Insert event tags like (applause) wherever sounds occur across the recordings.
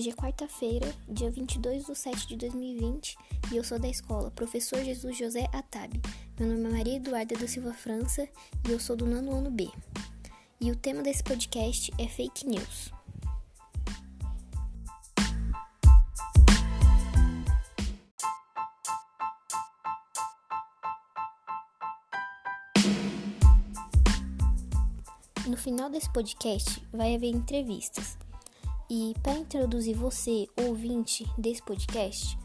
Hoje é quarta-feira, dia 22 de 7 de 2020, e eu sou da escola Professor Jesus José Atabi. Meu nome é Maria Eduarda da Silva França e eu sou do nono ano B. E o tema desse podcast é fake news. No final desse podcast vai haver entrevistas. E para introduzir você, ouvinte desse podcast,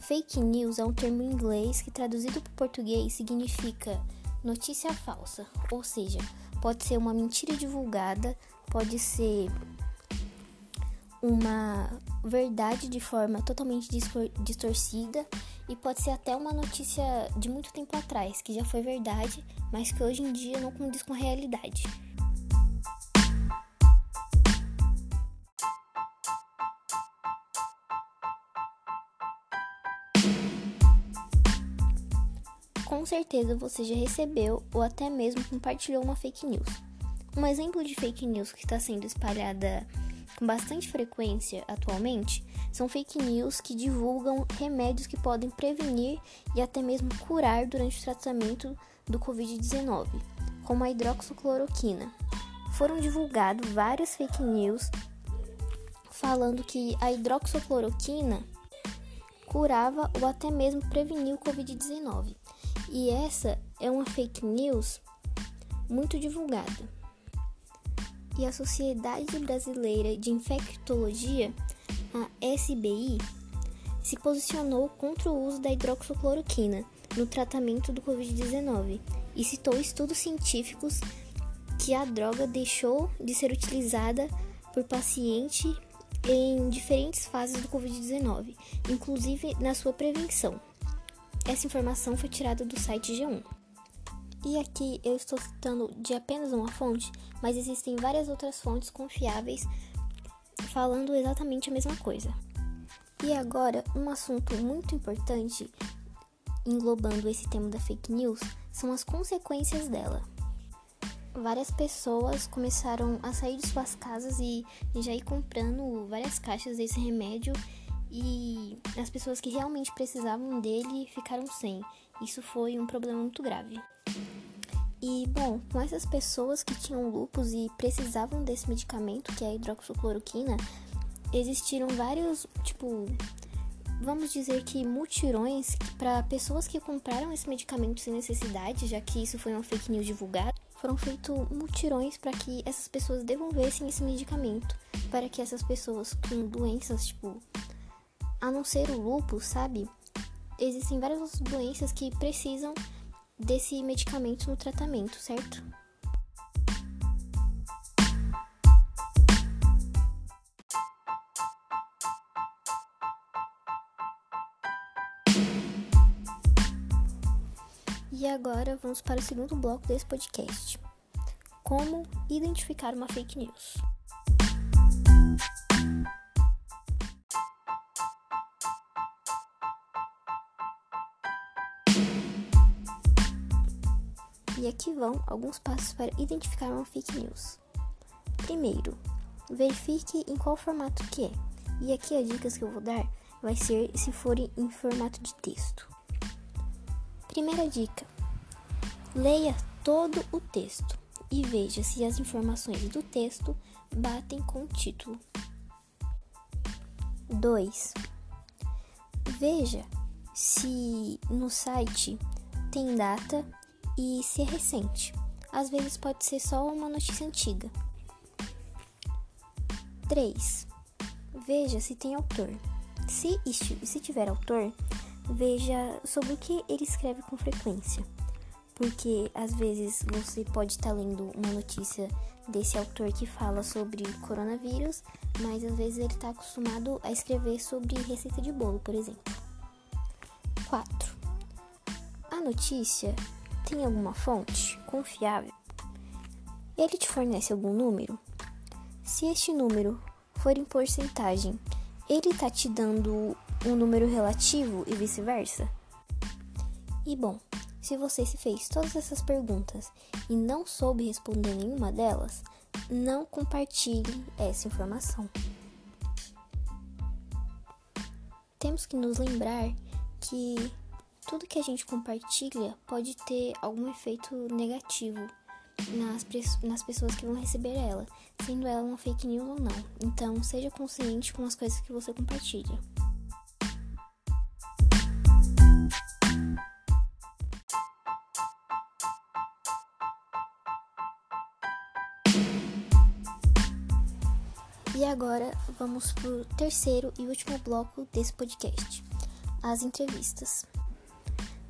fake news é um termo em inglês que traduzido para o português significa notícia falsa, ou seja, pode ser uma mentira divulgada, pode ser uma verdade de forma totalmente distorcida e pode ser até uma notícia de muito tempo atrás, que já foi verdade, mas que hoje em dia não condiz com a realidade. Com certeza você já recebeu ou até mesmo compartilhou uma fake news. Um exemplo de fake news que está sendo espalhada com bastante frequência atualmente são fake news que divulgam remédios que podem prevenir e até mesmo curar durante o tratamento do Covid-19, como a hidroxicloroquina. Foram divulgadas várias fake news falando que a hidroxicloroquina curava ou até mesmo prevenia o Covid-19. E essa é uma fake news muito divulgada. E a Sociedade Brasileira de Infectologia, a SBI, se posicionou contra o uso da hidroxicloroquina no tratamento do Covid-19 e citou estudos científicos que a droga deixou de ser utilizada por paciente em diferentes fases do Covid-19, inclusive na sua prevenção. Essa informação foi tirada do site G1. E aqui eu estou citando de apenas uma fonte, mas existem várias outras fontes confiáveis falando exatamente a mesma coisa. E agora, um assunto muito importante englobando esse tema da fake news são as consequências dela. Várias pessoas começaram a sair de suas casas e já ir comprando várias caixas desse remédio e as pessoas que realmente precisavam dele ficaram sem. Isso foi um problema muito grave. E bom, com essas pessoas que tinham lupus e precisavam desse medicamento, que é a hidroxicloroquina, existiram vários, tipo, vamos dizer que mutirões para pessoas que compraram esse medicamento sem necessidade, já que isso foi uma fake news divulgada, foram feitos mutirões para que essas pessoas devolvessem esse medicamento, para que essas pessoas com doenças tipo a não ser o lúpus, sabe? Existem várias outras doenças que precisam desse medicamento no tratamento, certo? E agora vamos para o segundo bloco desse podcast: Como identificar uma fake news. E aqui vão alguns passos para identificar uma fake news. Primeiro, verifique em qual formato que é. E aqui as dicas que eu vou dar vai ser se forem em formato de texto. Primeira dica: leia todo o texto e veja se as informações do texto batem com o título. 2. Veja se no site tem data e se é recente. Às vezes pode ser só uma notícia antiga. 3. Veja se tem autor. Se, se tiver autor, veja sobre o que ele escreve com frequência. Porque às vezes você pode estar lendo uma notícia desse autor que fala sobre coronavírus, mas às vezes ele está acostumado a escrever sobre receita de bolo, por exemplo. 4. A notícia tem alguma fonte confiável? Ele te fornece algum número? Se este número for em porcentagem, ele está te dando um número relativo e vice-versa? E bom, se você se fez todas essas perguntas e não soube responder nenhuma delas, não compartilhe essa informação. temos que nos lembrar que tudo que a gente compartilha pode ter algum efeito negativo nas, nas pessoas que vão receber ela, sendo ela uma fake news ou não. Então, seja consciente com as coisas que você compartilha. E agora vamos para o terceiro e último bloco desse podcast: as entrevistas.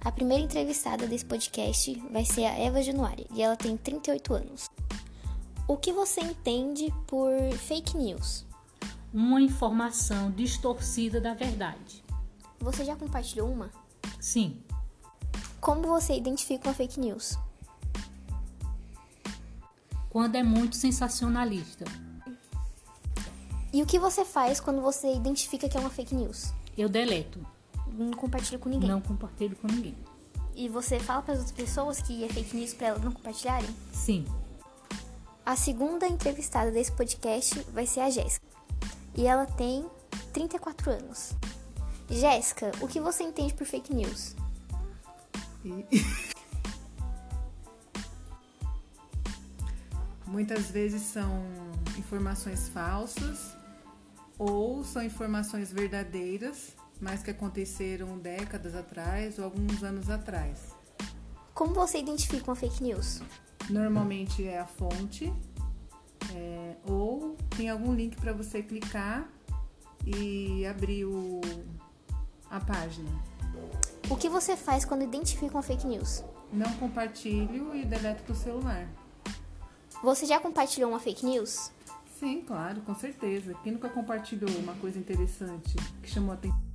A primeira entrevistada desse podcast vai ser a Eva Januária e ela tem 38 anos. O que você entende por fake news? Uma informação distorcida da verdade. Você já compartilhou uma? Sim. Como você identifica uma fake news? Quando é muito sensacionalista. E o que você faz quando você identifica que é uma fake news? Eu deleto. Não compartilha com ninguém. Não compartilho com ninguém. E você fala para as outras pessoas que é fake news para elas não compartilharem? Sim. A segunda entrevistada desse podcast vai ser a Jéssica. E ela tem 34 anos. Jéssica, o que você entende por fake news? (laughs) Muitas vezes são informações falsas ou são informações verdadeiras, mas que aconteceram décadas atrás ou alguns anos atrás. Como você identifica uma fake news? Normalmente é a fonte, é, ou tem algum link para você clicar e abrir o, a página. O que você faz quando identifica uma fake news? Não compartilho e deleto do celular. Você já compartilhou uma fake news? Sim, claro, com certeza. Quem nunca compartilhou uma coisa interessante que chamou a atenção?